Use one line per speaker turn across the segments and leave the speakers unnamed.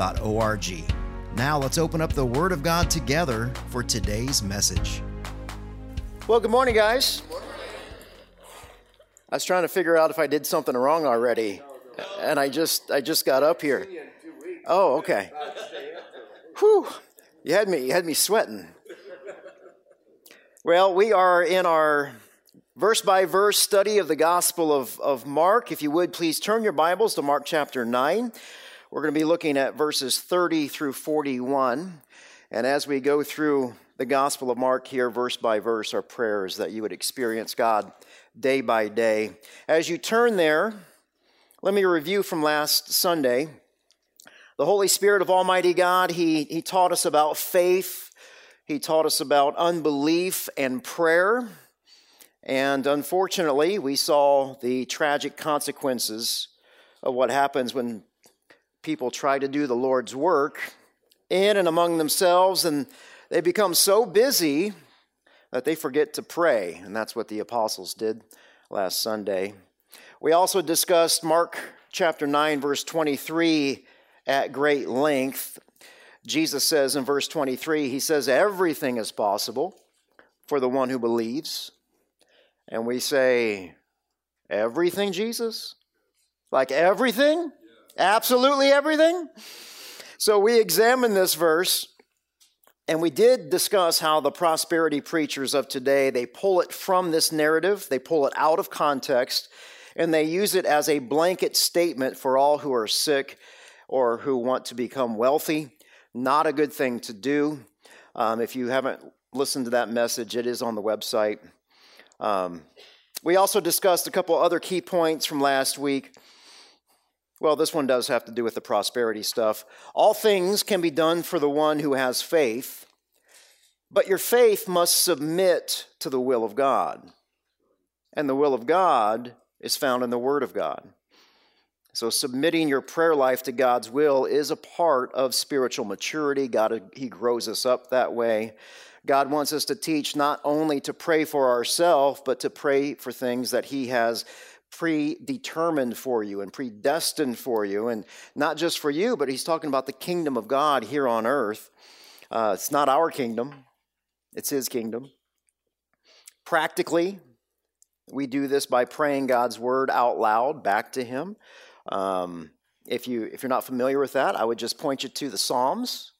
riverbible.org. Now let's open up the Word of God together for today's message. Well, good morning, guys. I was trying to figure out if I did something wrong already, and I just I just got up here. Oh, okay. Whew! You had me you had me sweating. Well, we are in our verse by verse study of the Gospel of, of Mark. If you would, please turn your Bibles to Mark chapter 9. We're going to be looking at verses 30 through 41. And as we go through the Gospel of Mark here, verse by verse, our prayers that you would experience God day by day. As you turn there, let me review from last Sunday. The Holy Spirit of Almighty God, He, he taught us about faith, He taught us about unbelief and prayer. And unfortunately, we saw the tragic consequences of what happens when people try to do the Lord's work in and among themselves, and they become so busy that they forget to pray. And that's what the apostles did last Sunday. We also discussed Mark chapter 9, verse 23 at great length. Jesus says in verse 23, He says, Everything is possible for the one who believes. And we say, Everything, Jesus? Like everything? Absolutely everything? So we examined this verse and we did discuss how the prosperity preachers of today, they pull it from this narrative, they pull it out of context, and they use it as a blanket statement for all who are sick or who want to become wealthy. Not a good thing to do. Um, if you haven't listened to that message, it is on the website. Um, we also discussed a couple other key points from last week. Well, this one does have to do with the prosperity stuff. All things can be done for the one who has faith, but your faith must submit to the will of God. And the will of God is found in the Word of God. So, submitting your prayer life to God's will is a part of spiritual maturity. God, He grows us up that way. God wants us to teach not only to pray for ourselves, but to pray for things that He has predetermined for you and predestined for you, and not just for you, but he's talking about the kingdom of God here on earth. Uh, it's not our kingdom, it's his kingdom. Practically, we do this by praying God's word out loud back to him. Um, if, you, if you're not familiar with that, I would just point you to the Psalms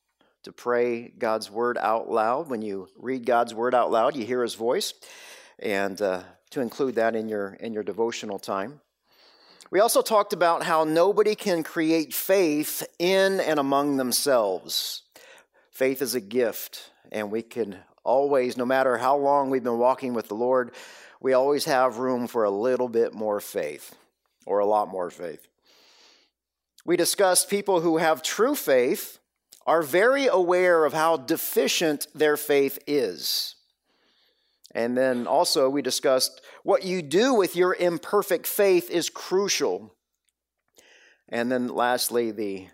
to pray God's word out loud. When you read God's word out loud, you hear his voice. And uh, to include that in your, in your devotional time. We also talked about how nobody can create faith in and among themselves. Faith is a gift, and we can always, no matter how long we've been walking with the Lord, we always have room for a little bit more faith, or a lot more faith. We discussed people who have true faith are very aware of how deficient their faith is. And then also, we discussed what you do with your imperfect faith is crucial. And then lastly, the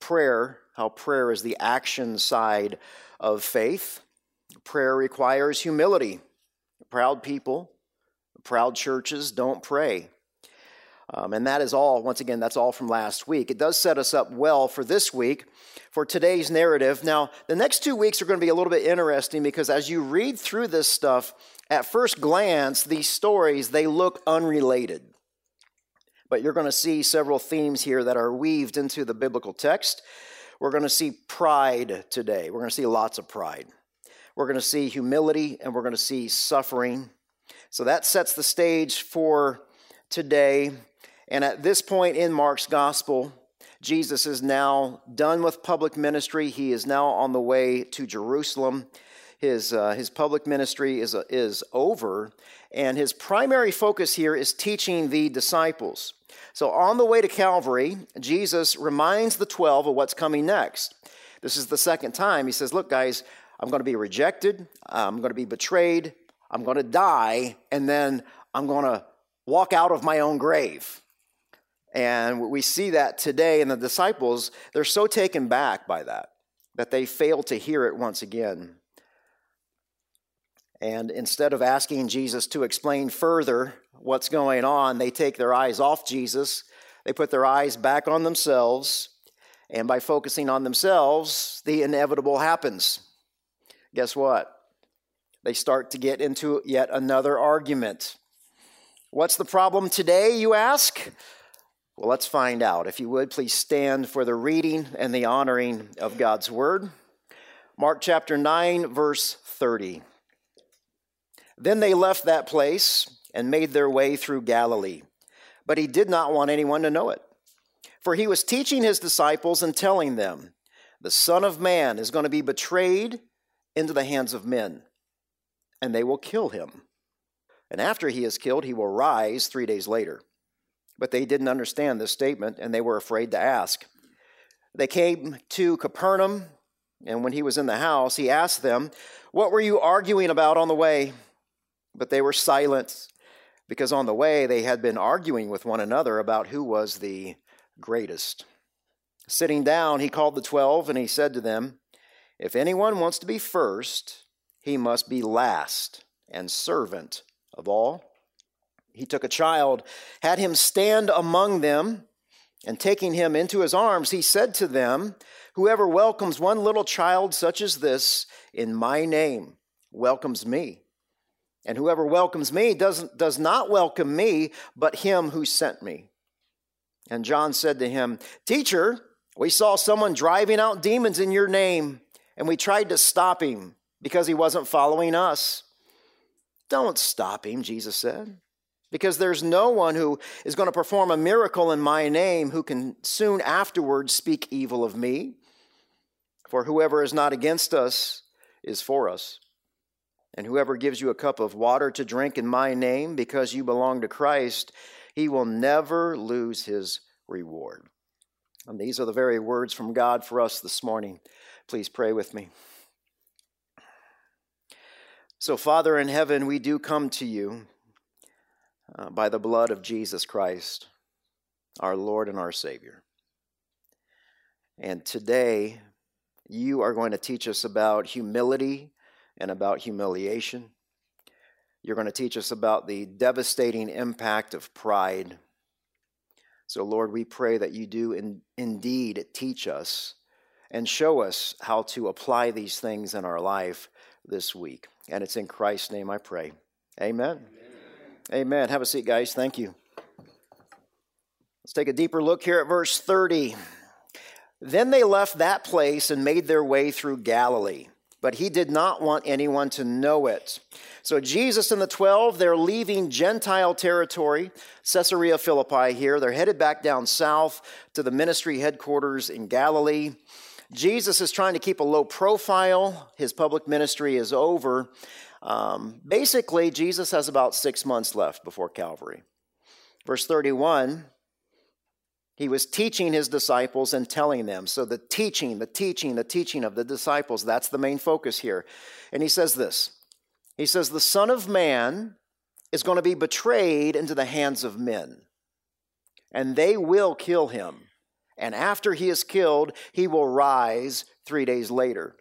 prayer, how prayer is the action side of faith. Prayer requires humility. Proud people, proud churches don't pray. Um, and that is all, once again, that's all from last week. It does set us up well for this week, for today's narrative. Now, the next two weeks are going to be a little bit interesting because as you read through this stuff, at first glance, these stories, they look unrelated. But you're going to see several themes here that are weaved into the biblical text. We're going to see pride today. We're going to see lots of pride. We're going to see humility and we're going to see suffering. So that sets the stage for today. And at this point in Mark's gospel, Jesus is now done with public ministry. He is now on the way to Jerusalem. his, uh, his public ministry is, uh, is over, and his primary focus here is teaching the disciples. So, on the way to Calvary, Jesus reminds the 12 of what's coming next. This is the second time. He says, Look, guys, I'm going to be rejected, I'm going to be betrayed, I'm going to die, and then I'm going to walk out of my own grave. And we see that today, and the disciples, they're so taken back by that that they fail to hear it once again. And instead of asking Jesus to explain further what's going on, they take their eyes off Jesus. They put their eyes back on themselves. And by focusing on themselves, the inevitable happens. Guess what? They start to get into yet another argument. What's the problem today, you ask? Well, let's find out. If you would, please stand for the reading and the honoring of God's word. Mark chapter 9, verse 30. Then they left that place and made their way through Galilee. But he did not want anyone to know it. For he was teaching his disciples and telling them, The Son of Man is going to be betrayed into the hands of men, and they will kill him. And after he is killed, he will rise three days later. But they didn't understand this statement, and they were afraid to ask. They came to Capernaum, and when he was in the house, he asked them, What were you arguing about on the way? But they were silent because on the way they had been arguing with one another about who was the greatest. Sitting down, he called the twelve and he said to them, If anyone wants to be first, he must be last and servant of all. He took a child, had him stand among them, and taking him into his arms, he said to them, Whoever welcomes one little child such as this in my name welcomes me. And whoever welcomes me does, does not welcome me, but him who sent me. And John said to him, Teacher, we saw someone driving out demons in your name, and we tried to stop him because he wasn't following us. Don't stop him, Jesus said, because there's no one who is going to perform a miracle in my name who can soon afterwards speak evil of me. For whoever is not against us is for us. And whoever gives you a cup of water to drink in my name because you belong to Christ, he will never lose his reward. And these are the very words from God for us this morning. Please pray with me. So, Father in heaven, we do come to you uh, by the blood of Jesus Christ, our Lord and our Savior. And today, you are going to teach us about humility and about humiliation. You're going to teach us about the devastating impact of pride. So, Lord, we pray that you do in, indeed teach us and show us how to apply these things in our life this week. And it's in Christ's name I pray. Amen. Amen. Amen. Have a seat, guys. Thank you. Let's take a deeper look here at verse 30. Then they left that place and made their way through Galilee but he did not want anyone to know it. So Jesus and the 12, they're leaving Gentile territory, Caesarea Philippi here. They're headed back down south to the ministry headquarters in Galilee. Jesus is trying to keep a low profile. His public ministry is over. Um, basically, Jesus has about six months left before Calvary. Verse 31 he was teaching his disciples and telling them. So the teaching, the teaching, the teaching of the disciples, that's the main focus here. And he says this He says, The Son of Man is going to be betrayed into the hands of men, and they will kill him. And after he is killed, he will rise three days later.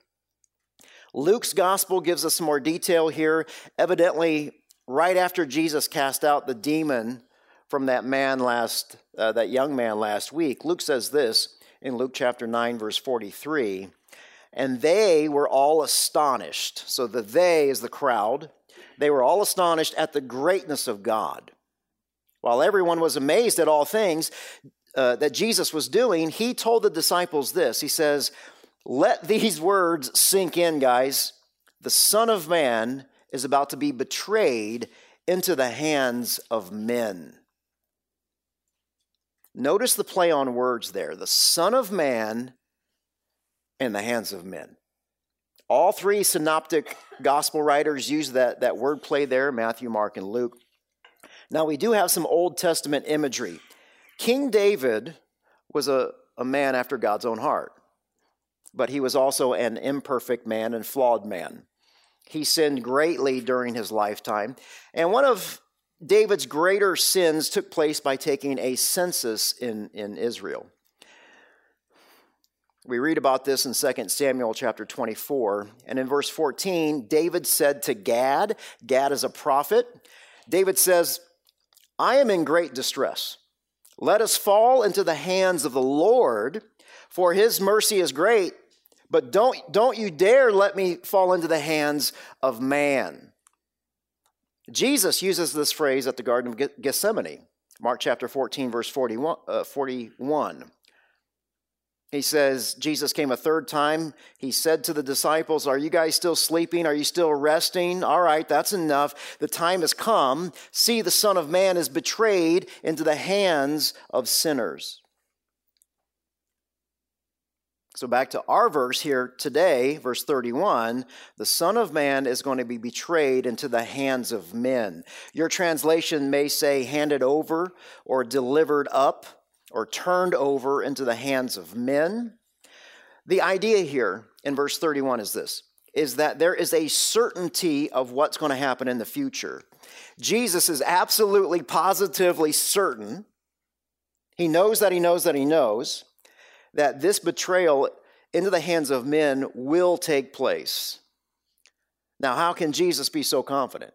Luke's gospel gives us more detail here. Evidently, right after Jesus cast out the demon from that man last, uh, that young man last week. Luke says this in Luke chapter 9, verse 43. And they were all astonished. So the they is the crowd. They were all astonished at the greatness of God. While everyone was amazed at all things uh, that Jesus was doing, he told the disciples this. He says, Let these words sink in, guys. The Son of Man is about to be betrayed into the hands of men. Notice the play on words there the Son of Man in the hands of men. All three synoptic gospel writers use that, that word play there Matthew, Mark, and Luke. Now, we do have some Old Testament imagery. King David was a, a man after God's own heart, but he was also an imperfect man and flawed man. He sinned greatly during his lifetime. And one of David's greater sins took place by taking a census in, in Israel. We read about this in 2 Samuel chapter 24. And in verse 14, David said to Gad, Gad is a prophet, David says, I am in great distress. Let us fall into the hands of the Lord, for his mercy is great, but don't, don't you dare let me fall into the hands of man. Jesus uses this phrase at the Garden of Gethsemane, Mark chapter 14, verse 41. Uh, 41. He says, Jesus came a third time. He said to the disciples, Are you guys still sleeping? Are you still resting? All right, that's enough. The time has come. See, the Son of Man is betrayed into the hands of sinners. So, back to our verse here today, verse 31 the Son of Man is going to be betrayed into the hands of men. Your translation may say handed over or delivered up or turned over into the hands of men. The idea here in verse 31 is this is that there is a certainty of what's going to happen in the future. Jesus is absolutely positively certain. He knows that he knows that he knows that this betrayal into the hands of men will take place. Now, how can Jesus be so confident?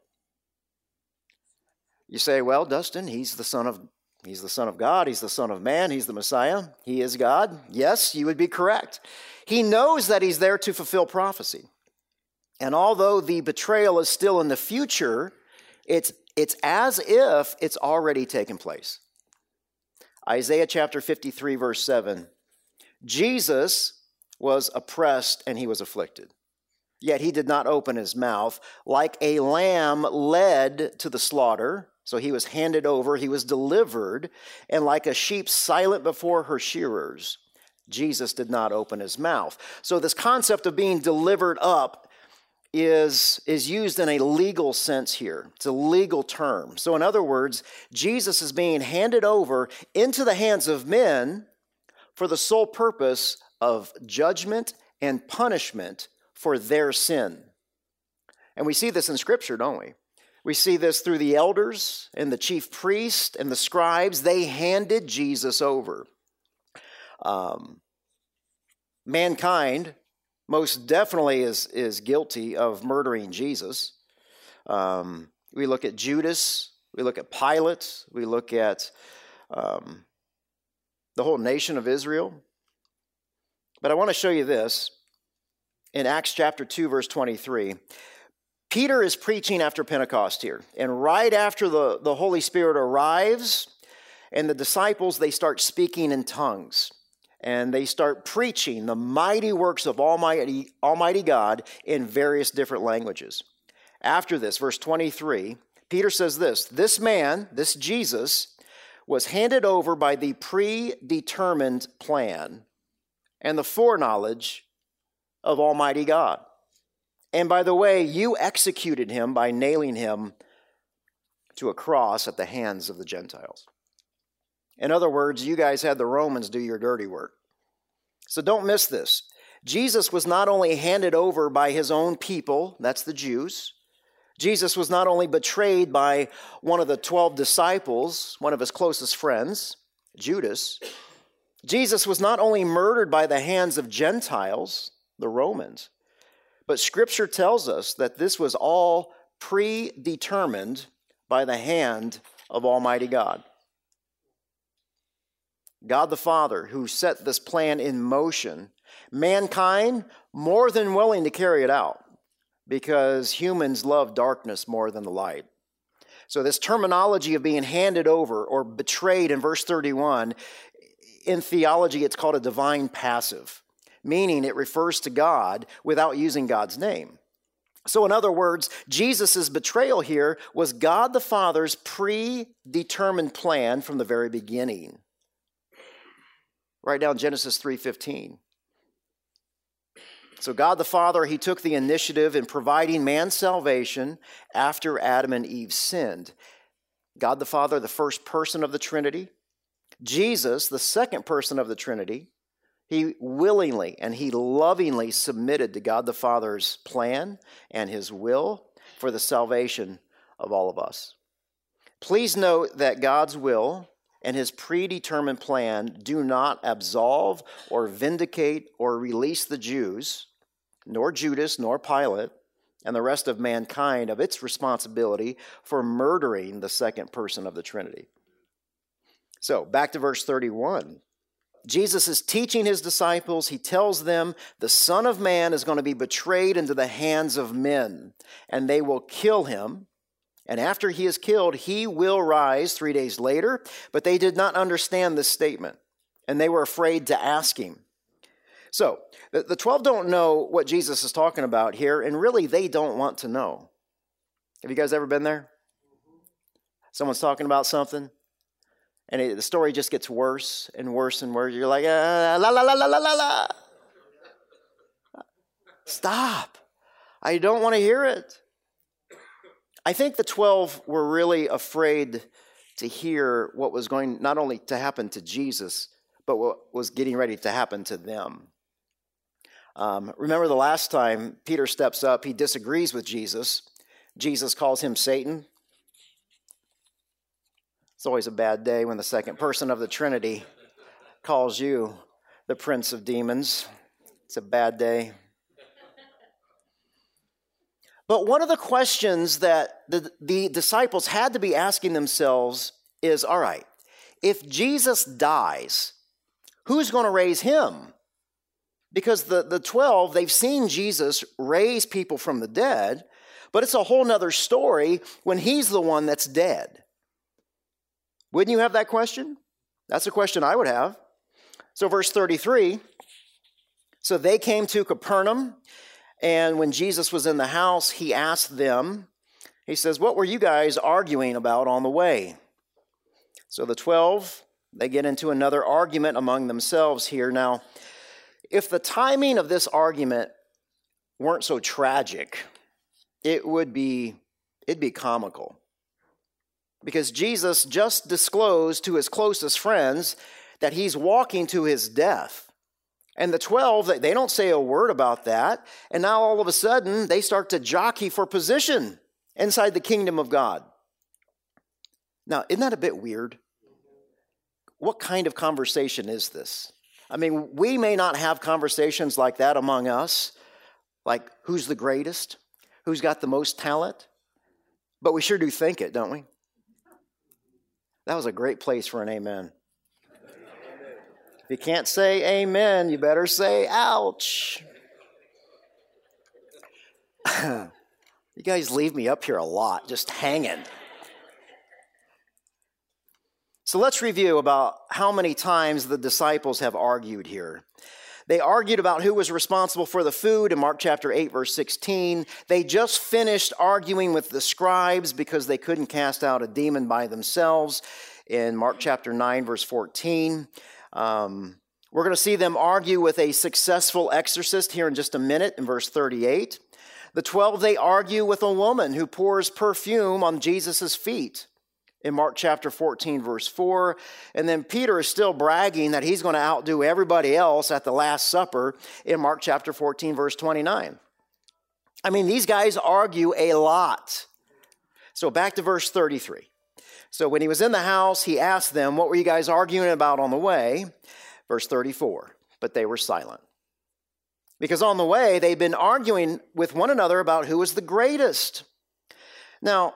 You say, well, Dustin, he's the son of He's the Son of God. He's the Son of Man. He's the Messiah. He is God. Yes, you would be correct. He knows that he's there to fulfill prophecy. And although the betrayal is still in the future, it's, it's as if it's already taken place. Isaiah chapter 53, verse 7 Jesus was oppressed and he was afflicted. Yet he did not open his mouth. Like a lamb led to the slaughter, so he was handed over, he was delivered, and like a sheep silent before her shearers, Jesus did not open his mouth. So this concept of being delivered up is, is used in a legal sense here. It's a legal term. So, in other words, Jesus is being handed over into the hands of men for the sole purpose of judgment and punishment for their sin. And we see this in Scripture, don't we? We see this through the elders and the chief priest and the scribes. They handed Jesus over. Um, mankind most definitely is, is guilty of murdering Jesus. Um, we look at Judas, we look at Pilate, we look at um, the whole nation of Israel. But I want to show you this in Acts chapter 2, verse 23. Peter is preaching after Pentecost here. And right after the, the Holy Spirit arrives, and the disciples, they start speaking in tongues. And they start preaching the mighty works of Almighty, Almighty God in various different languages. After this, verse 23, Peter says this This man, this Jesus, was handed over by the predetermined plan and the foreknowledge of Almighty God. And by the way, you executed him by nailing him to a cross at the hands of the Gentiles. In other words, you guys had the Romans do your dirty work. So don't miss this. Jesus was not only handed over by his own people, that's the Jews. Jesus was not only betrayed by one of the 12 disciples, one of his closest friends, Judas. Jesus was not only murdered by the hands of Gentiles, the Romans, but Scripture tells us that this was all predetermined by the hand of Almighty God. God the Father, who set this plan in motion, mankind more than willing to carry it out because humans love darkness more than the light. So, this terminology of being handed over or betrayed in verse 31, in theology, it's called a divine passive meaning it refers to God without using God's name. So, in other words, Jesus' betrayal here was God the Father's predetermined plan from the very beginning. Write down Genesis 3:15. So, God the Father, He took the initiative in providing man's salvation after Adam and Eve sinned. God the Father, the first person of the Trinity. Jesus, the second person of the Trinity. He willingly and he lovingly submitted to God the Father's plan and his will for the salvation of all of us. Please note that God's will and his predetermined plan do not absolve or vindicate or release the Jews, nor Judas, nor Pilate, and the rest of mankind of its responsibility for murdering the second person of the Trinity. So, back to verse 31. Jesus is teaching his disciples. He tells them the Son of Man is going to be betrayed into the hands of men, and they will kill him. And after he is killed, he will rise three days later. But they did not understand this statement, and they were afraid to ask him. So, the 12 don't know what Jesus is talking about here, and really they don't want to know. Have you guys ever been there? Someone's talking about something, and it, the story just gets worse and worse and worse. You're like, uh, la la la la la la la. Stop. I don't want to hear it. I think the 12 were really afraid to hear what was going not only to happen to Jesus, but what was getting ready to happen to them. Um, remember the last time Peter steps up, he disagrees with Jesus. Jesus calls him Satan. It's always a bad day when the second person of the Trinity calls you the prince of demons. It's a bad day. But one of the questions that the, the disciples had to be asking themselves is all right, if Jesus dies, who's going to raise him? Because the, the 12, they've seen Jesus raise people from the dead, but it's a whole nother story when he's the one that's dead. Wouldn't you have that question? That's a question I would have. So, verse 33 so they came to Capernaum. And when Jesus was in the house, he asked them, he says, What were you guys arguing about on the way? So the 12, they get into another argument among themselves here. Now, if the timing of this argument weren't so tragic, it would be it'd be comical. Because Jesus just disclosed to his closest friends that he's walking to his death. And the 12, they don't say a word about that. And now all of a sudden, they start to jockey for position inside the kingdom of God. Now, isn't that a bit weird? What kind of conversation is this? I mean, we may not have conversations like that among us, like who's the greatest, who's got the most talent, but we sure do think it, don't we? That was a great place for an amen. If you can't say amen, you better say ouch. you guys leave me up here a lot, just hanging. So let's review about how many times the disciples have argued here. They argued about who was responsible for the food in Mark chapter 8, verse 16. They just finished arguing with the scribes because they couldn't cast out a demon by themselves in Mark chapter 9, verse 14. Um, we're going to see them argue with a successful exorcist here in just a minute in verse 38. The 12, they argue with a woman who pours perfume on Jesus' feet in Mark chapter 14, verse 4. And then Peter is still bragging that he's going to outdo everybody else at the Last Supper in Mark chapter 14, verse 29. I mean, these guys argue a lot. So back to verse 33. So when he was in the house, he asked them, What were you guys arguing about on the way? Verse 34. But they were silent. Because on the way, they'd been arguing with one another about who was the greatest. Now,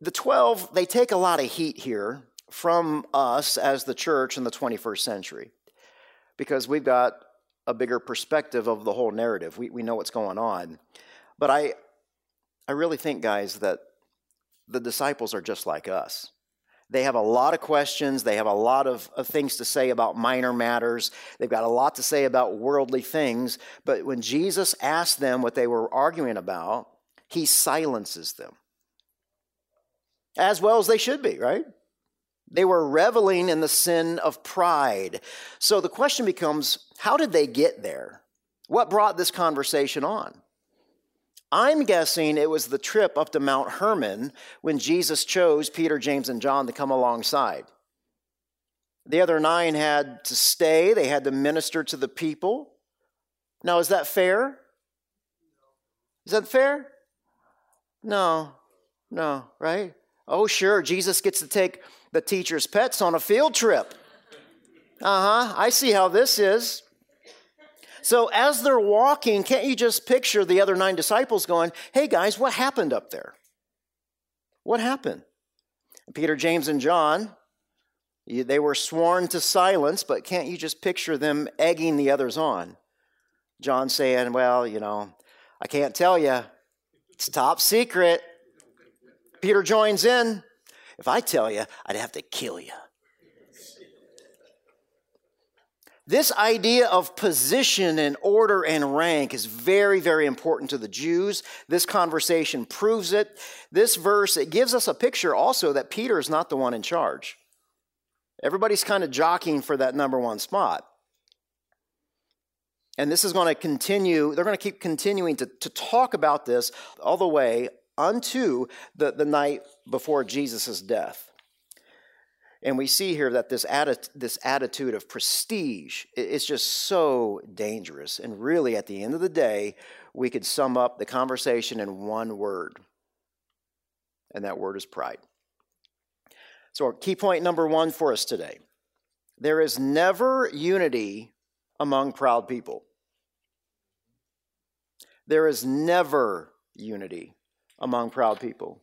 the 12, they take a lot of heat here from us as the church in the 21st century because we've got a bigger perspective of the whole narrative. We, we know what's going on. But I, I really think, guys, that the disciples are just like us. They have a lot of questions. They have a lot of, of, things to say about minor matters. They've got a lot to say about worldly things. But when Jesus asked them what they were arguing about, he silences them. As well as they should be, right? They were reveling in the sin of pride. So the question becomes how did they get there? What brought this conversation on? I'm guessing it was the trip up to Mount Hermon when Jesus chose Peter, James, and John to come alongside. The other nine had to stay, they had to minister to the people. Now, is that fair? Is that fair? No, no, right? Oh, sure, Jesus gets to take the teacher's pets on a field trip. Uh huh, I see how this is. So, as they're walking, can't you just picture the other nine disciples going, Hey guys, what happened up there? What happened? Peter, James, and John, they were sworn to silence, but can't you just picture them egging the others on? John saying, Well, you know, I can't tell you. It's top secret. Peter joins in. If I tell you, I'd have to kill you. This idea of position and order and rank is very, very important to the Jews. This conversation proves it. This verse, it gives us a picture also that Peter is not the one in charge. Everybody's kind of jockeying for that number one spot. And this is going to continue, they're going to keep continuing to, to talk about this all the way unto the, the night before Jesus' death. And we see here that this, atti- this attitude of prestige is just so dangerous. And really, at the end of the day, we could sum up the conversation in one word, and that word is pride. So, key point number one for us today there is never unity among proud people. There is never unity among proud people.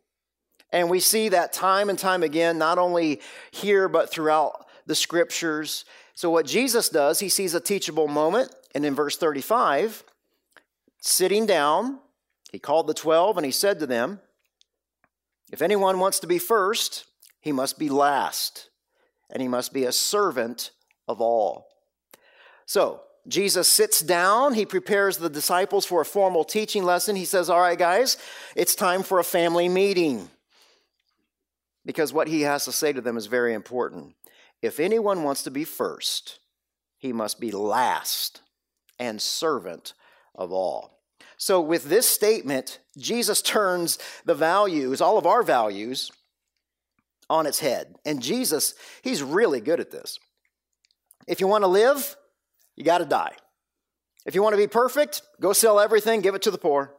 And we see that time and time again, not only here, but throughout the scriptures. So, what Jesus does, he sees a teachable moment. And in verse 35, sitting down, he called the 12 and he said to them, If anyone wants to be first, he must be last, and he must be a servant of all. So, Jesus sits down. He prepares the disciples for a formal teaching lesson. He says, All right, guys, it's time for a family meeting. Because what he has to say to them is very important. If anyone wants to be first, he must be last and servant of all. So, with this statement, Jesus turns the values, all of our values, on its head. And Jesus, he's really good at this. If you want to live, you got to die. If you want to be perfect, go sell everything, give it to the poor.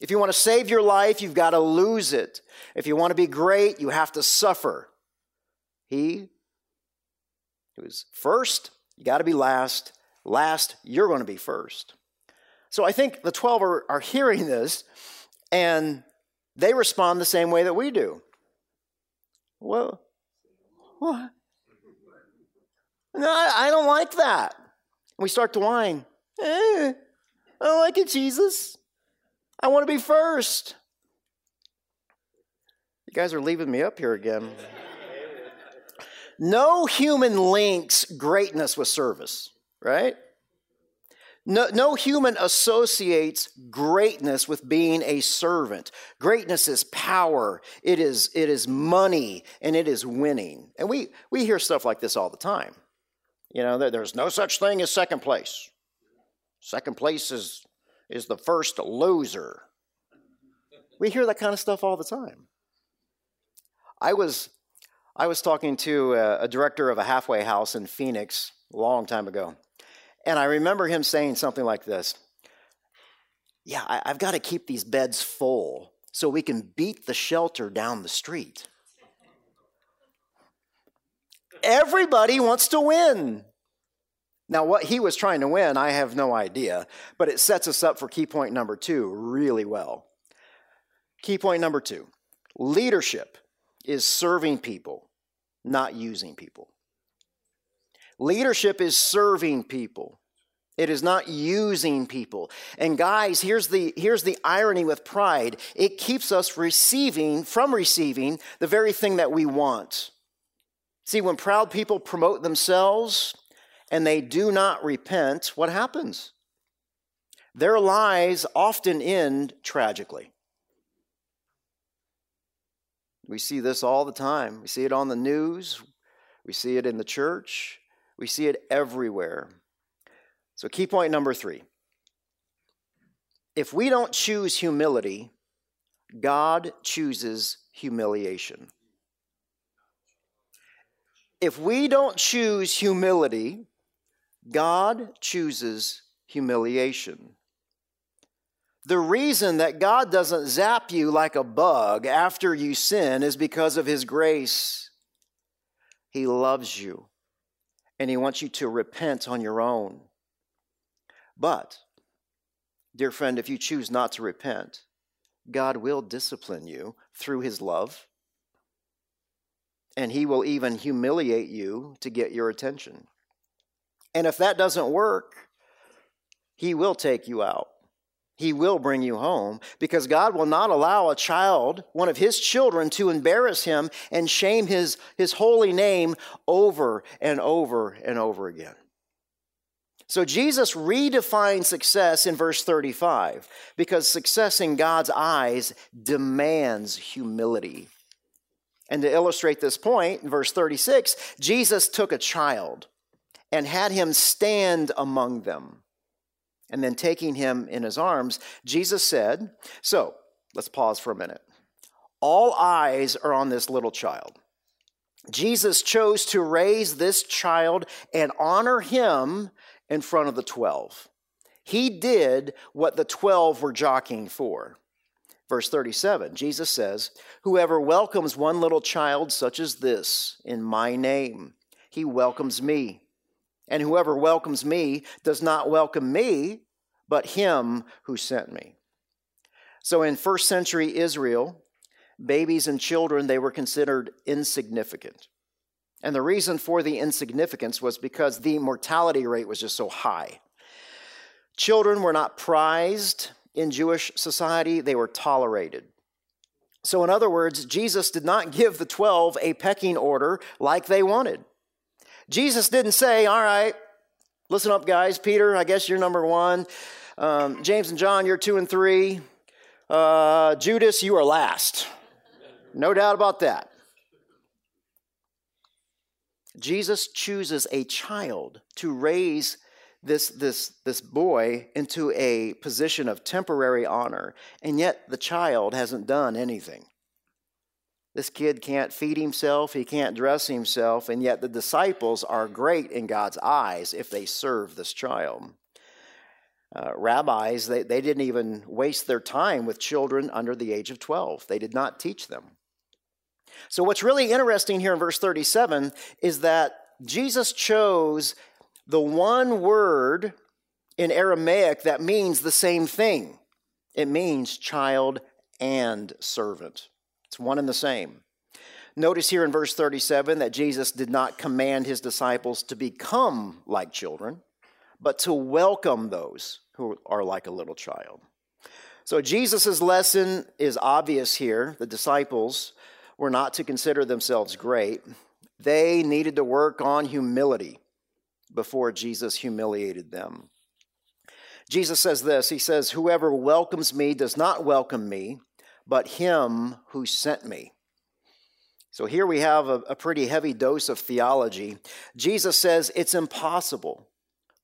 If you want to save your life, you've got to lose it. If you want to be great, you have to suffer. He who's first, you got to be last. Last, you're going to be first. So I think the 12 are, are hearing this and they respond the same way that we do. Well, what? No, I don't like that. We start to whine. Eh, I don't like it, Jesus. I want to be first. You guys are leaving me up here again. No human links greatness with service, right? No, no human associates greatness with being a servant. Greatness is power, it is, it is money, and it is winning. And we, we hear stuff like this all the time. You know, there's no such thing as second place. Second place is, is the first loser. We hear that kind of stuff all the time. I was, I was talking to a, a director of a halfway house in Phoenix a long time ago, and I remember him saying something like this Yeah, I, I've got to keep these beds full so we can beat the shelter down the street. Everybody wants to win. Now, what he was trying to win, I have no idea, but it sets us up for key point number two really well. Key point number two leadership is serving people, not using people. Leadership is serving people. It is not using people. And guys, here's the, here's the irony with pride it keeps us receiving, from receiving, the very thing that we want. See, when proud people promote themselves and they do not repent, what happens? Their lives often end tragically. We see this all the time. We see it on the news, we see it in the church, we see it everywhere. So, key point number three If we don't choose humility, God chooses humiliation. If we don't choose humility, God chooses humiliation. The reason that God doesn't zap you like a bug after you sin is because of His grace. He loves you and He wants you to repent on your own. But, dear friend, if you choose not to repent, God will discipline you through His love, and He will even humiliate you to get your attention. And if that doesn't work, He will take you out. He will bring you home because God will not allow a child, one of His children, to embarrass Him and shame His, his holy name over and over and over again. So Jesus redefines success in verse 35 because success in God's eyes demands humility. And to illustrate this point, in verse 36, Jesus took a child and had him stand among them. And then taking him in his arms, Jesus said, So let's pause for a minute. All eyes are on this little child. Jesus chose to raise this child and honor him in front of the 12. He did what the 12 were jockeying for. Verse 37, Jesus says, Whoever welcomes one little child such as this in my name, he welcomes me. And whoever welcomes me does not welcome me, but him who sent me. So in first century Israel, babies and children, they were considered insignificant. And the reason for the insignificance was because the mortality rate was just so high. Children were not prized in Jewish society, they were tolerated. So, in other words, Jesus did not give the 12 a pecking order like they wanted. Jesus didn't say, All right, listen up, guys. Peter, I guess you're number one. Um, James and John, you're two and three. Uh, Judas, you are last. No doubt about that. Jesus chooses a child to raise this, this, this boy into a position of temporary honor, and yet the child hasn't done anything. This kid can't feed himself, he can't dress himself, and yet the disciples are great in God's eyes if they serve this child. Uh, rabbis, they, they didn't even waste their time with children under the age of 12, they did not teach them. So, what's really interesting here in verse 37 is that Jesus chose the one word in Aramaic that means the same thing it means child and servant. It's one and the same. Notice here in verse 37 that Jesus did not command his disciples to become like children, but to welcome those who are like a little child. So Jesus' lesson is obvious here. The disciples were not to consider themselves great, they needed to work on humility before Jesus humiliated them. Jesus says this He says, Whoever welcomes me does not welcome me, but him who sent me. So here we have a, a, pretty heavy dose of theology. Jesus says it's impossible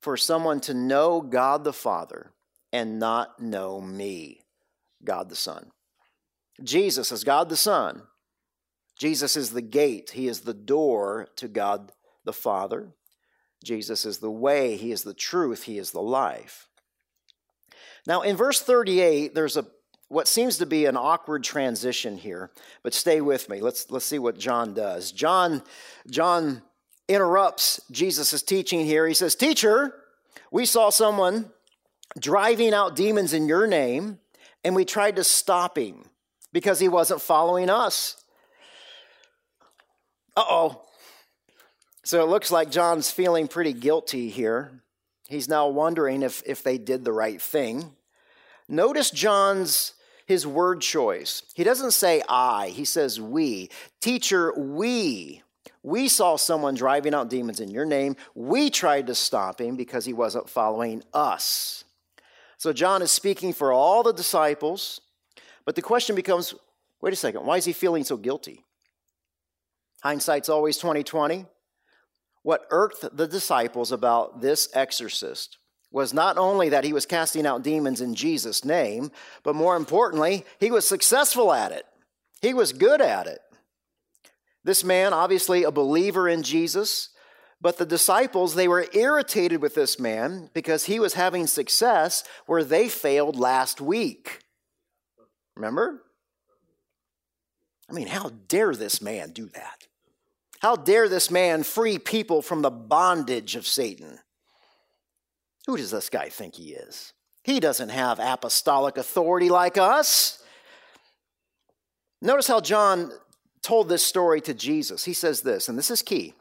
for someone to know God the Father and not know me, God the Son. Jesus, is God the Son, Jesus is the gate, He is the door to God the Father. Jesus is the way, He is the truth, He is the life. Now, in verse 38, there's a what seems to be an awkward transition here, but stay with me. Let's, let's see what John does. John, John interrupts Jesus' teaching here. He says, Teacher, we saw someone driving out demons in your name, and we tried to stop him because he wasn't following us. Uh oh. So it looks like John's feeling pretty guilty here. He's now wondering if, if they did the right thing. Notice John's his word choice. He doesn't say I, he says we. Teacher, we. We saw someone driving out demons in your name. We tried to stop him because he wasn't following us. So John is speaking for all the disciples, but the question becomes wait a second, why is he feeling so guilty? Hindsight's always 2020. What irked the disciples about this exorcist was not only that he was casting out demons in Jesus' name, but more importantly, he was successful at it. He was good at it. This man, obviously a believer in Jesus, but the disciples, they were irritated with this man because he was having success where they failed last week. Remember? I mean, how dare this man do that? How dare this man free people from the bondage of Satan? Who does this guy think he is? He doesn't have apostolic authority like us. Notice how John told this story to Jesus. He says this, and this is key.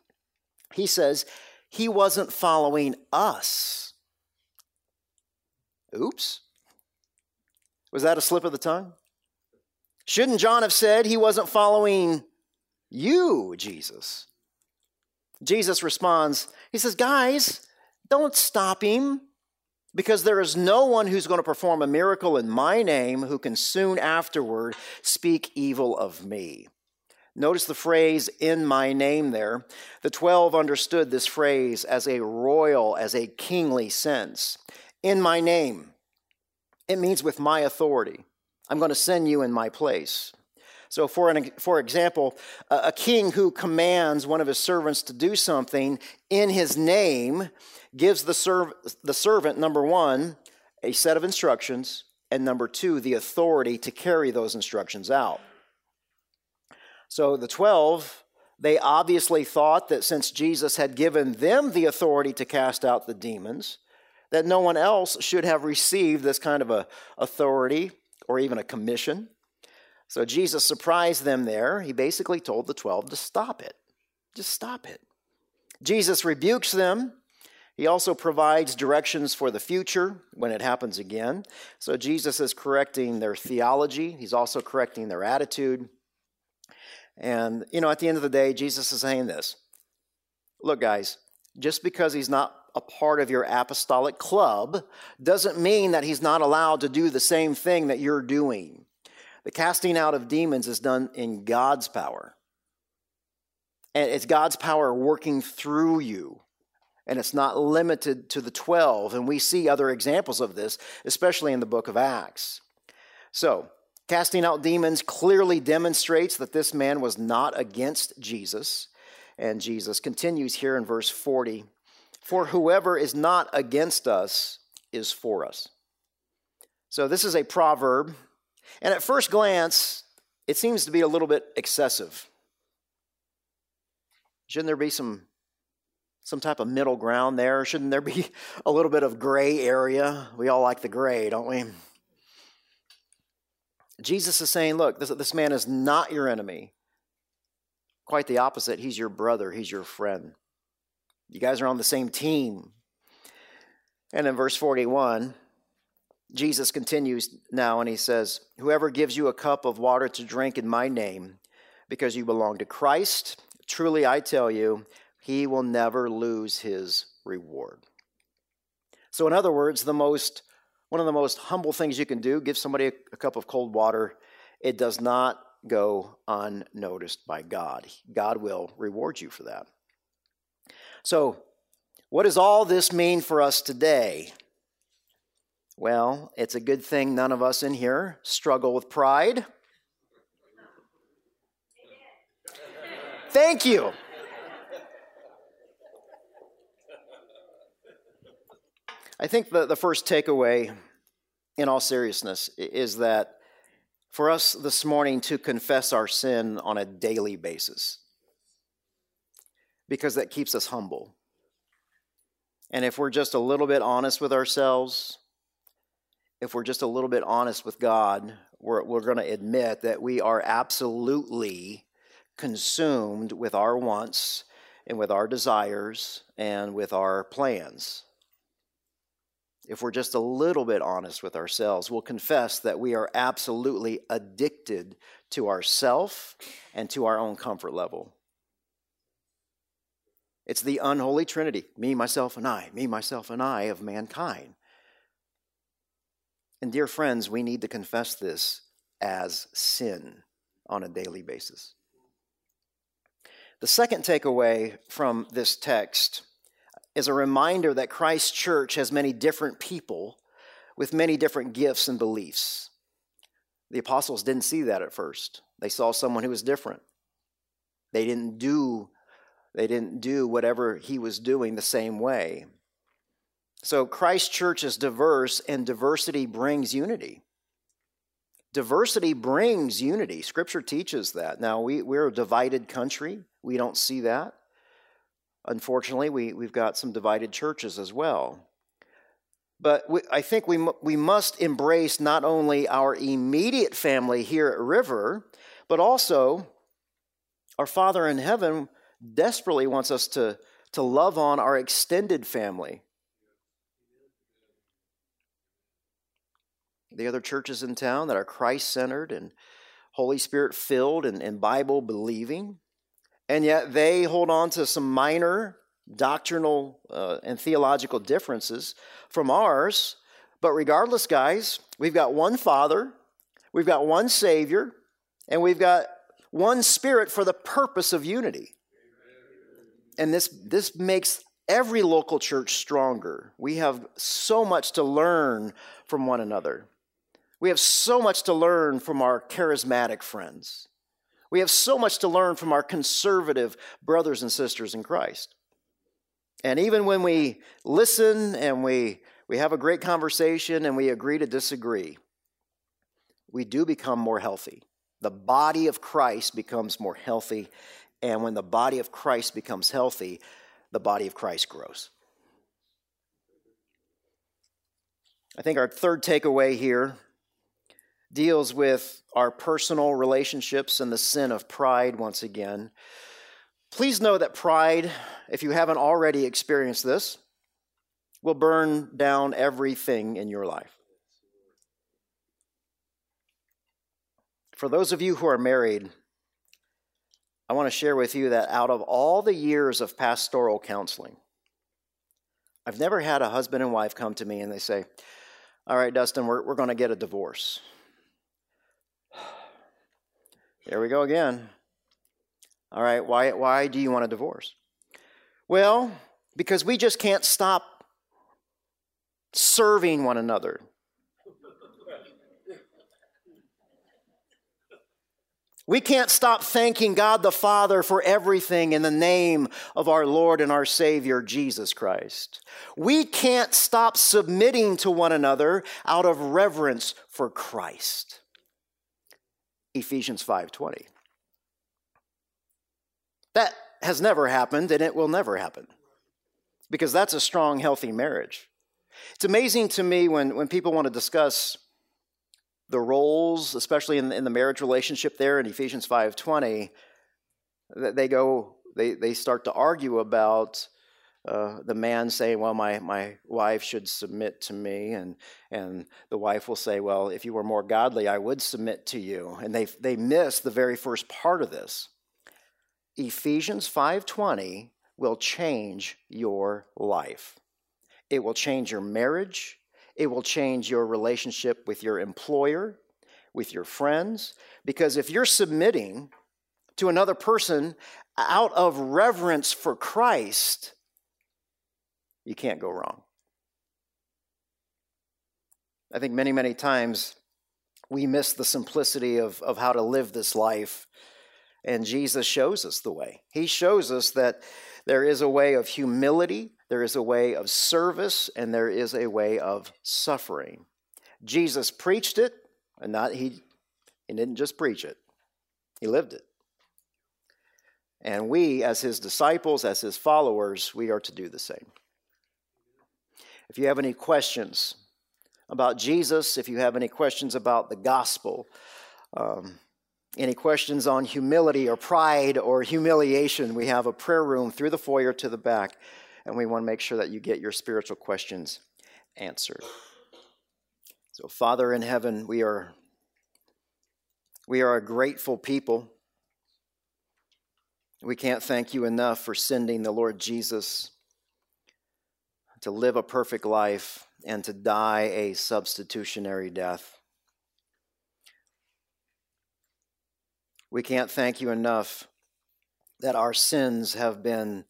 He says, He wasn't following us. Oops. Was that a slip of the tongue? Shouldn't John have said he wasn't following you, Jesus? Jesus responds, He says, Guys, don't stop him because there is no one who's going to perform a miracle in my name who can soon afterward speak evil of me. Notice the phrase in my name there. The 12 understood this phrase as a royal, as a kingly sense. In my name. It means with my authority. I'm going to send you in my place. So, for, an, for example, a king who commands one of his servants to do something in his name gives the, serv- the servant, number one, a set of instructions, and number two, the authority to carry those instructions out. So the 12, they obviously thought that since Jesus had given them the authority to cast out the demons, that no one else should have received this kind of a authority or even a commission. So Jesus surprised them there. He basically told the 12 to stop it. Just stop it. Jesus rebukes them. He also provides directions for the future when it happens again. So Jesus is correcting their theology, he's also correcting their attitude. And, you know, at the end of the day, Jesus is saying this Look, guys, just because he's not a part of your apostolic club doesn't mean that he's not allowed to do the same thing that you're doing. The casting out of demons is done in God's power. And it's God's power working through you. And it's not limited to the 12. And we see other examples of this, especially in the book of Acts. So, Casting out demons clearly demonstrates that this man was not against Jesus. And Jesus continues here in verse 40 For whoever is not against us is for us. So this is a proverb. And at first glance, it seems to be a little bit excessive. Shouldn't there be some, some type of middle ground there? Shouldn't there be a little bit of gray area? We all like the gray, don't we? Jesus is saying, look, this, this man is not your enemy. Quite the opposite. He's your brother, he's your friend. You guys are on the same team. And in verse 41, Jesus continues now and he says, Whoever gives you a cup of water to drink in my name, because you belong to Christ, truly I tell you, he will never lose his reward. So, in other words, the most one of the most humble things you can do, give somebody a, a cup of cold water. It does not go unnoticed by God. God will reward you for that. So, what does all this mean for us today? Well, it's a good thing none of us in here struggle with pride. Thank you. I think the, the first takeaway, in all seriousness, is that for us this morning to confess our sin on a daily basis, because that keeps us humble. And if we're just a little bit honest with ourselves, if we're just a little bit honest with God, we're, we're going to admit that we are absolutely consumed with our wants and with our desires and with our plans if we're just a little bit honest with ourselves, we'll confess that we are absolutely addicted to ourself and to our own comfort level. It's the unholy trinity me, myself, and I, me, myself, and I of mankind. And dear friends, we need to confess this as sin on a daily basis. The second takeaway from this text is a reminder that Christ Church has many different people with many different gifts and beliefs. The apostles didn't see that at first. They saw someone who was different. They didn't do they didn't do whatever he was doing the same way. So Christ Church is diverse and diversity brings unity. Diversity brings unity. Scripture teaches that. Now, we, we're a divided country. We don't see that. Unfortunately, we, we've got some divided churches as well. But we, I think we, we must embrace not only our immediate family here at River, but also our Father in heaven desperately wants us to, to love on our extended family. The other churches in town that are Christ centered and Holy Spirit filled and, and Bible believing. And yet they hold on to some minor doctrinal uh, and theological differences from ours. But regardless, guys, we've got one Father, we've got one Savior, and we've got one Spirit for the purpose of unity. And this, this makes every local church stronger. We have so much to learn from one another. We have so much to learn from our charismatic friends. We have so much to learn from our conservative brothers and sisters in Christ. And even when we listen and we, we have a great conversation and we agree to disagree, we do become more healthy. The body of Christ becomes more healthy. And when the body of Christ becomes healthy, the body of Christ grows. I think our third takeaway here deals with our personal relationships and the sin of pride once again. Please know that pride, if you haven't already experienced this, will burn down everything in your life. For those of you who are married, I want to share with you that out of all the years of pastoral counseling, I've never had a husband and wife come to me and they say, All right, Dustin, we're, we're going to get a divorce. There we go again. All right, why, why do you want a divorce? Well, because we just can't stop serving one another. We can't stop thanking God the Father for everything in the name of our Lord and our Savior, Jesus Christ. We can't stop submitting to one another out of reverence for Christ. Ephesians 5:20. That has never happened and it will never happen. Because that's a strong healthy marriage. It's amazing to me when, when people want to discuss the roles, especially in, in the marriage relationship there in Ephesians 5:20, that they go they, they start to argue about uh, the man saying, Well, my, my wife should submit to me. And, and the wife will say, Well, if you were more godly, I would submit to you. And they, they miss the very first part of this. Ephesians 5:20 will change your life. It will change your marriage. It will change your relationship with your employer, with your friends. Because if you're submitting to another person out of reverence for Christ, you can't go wrong. I think many, many times we miss the simplicity of, of how to live this life, and Jesus shows us the way. He shows us that there is a way of humility, there is a way of service, and there is a way of suffering. Jesus preached it, and not he, he didn't just preach it, he lived it. And we, as his disciples, as his followers, we are to do the same. If you have any questions about Jesus, if you have any questions about the gospel, um, any questions on humility or pride or humiliation, we have a prayer room through the foyer to the back, and we want to make sure that you get your spiritual questions answered. So, Father in heaven, we are we are a grateful people. We can't thank you enough for sending the Lord Jesus to live a perfect life and to die a substitutionary death. We can't thank you enough that our sins have been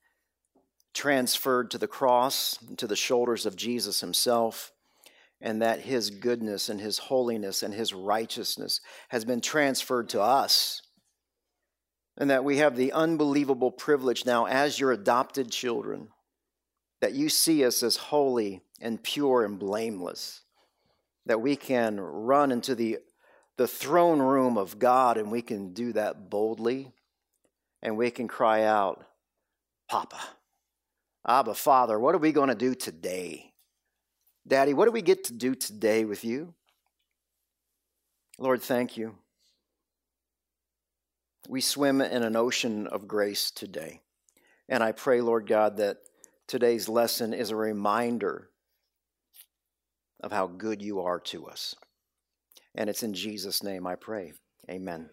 transferred to the cross, to the shoulders of Jesus himself, and that his goodness and his holiness and his righteousness has been transferred to us. And that we have the unbelievable privilege now, as your adopted children, that you see us as holy and pure and blameless, that we can run into the, the throne room of God and we can do that boldly, and we can cry out, Papa. Abba, Father, what are we going to do today? Daddy, what do we get to do today with you? Lord, thank you. We swim in an ocean of grace today. And I pray, Lord God, that today's lesson is a reminder of how good you are to us. And it's in Jesus' name I pray. Amen.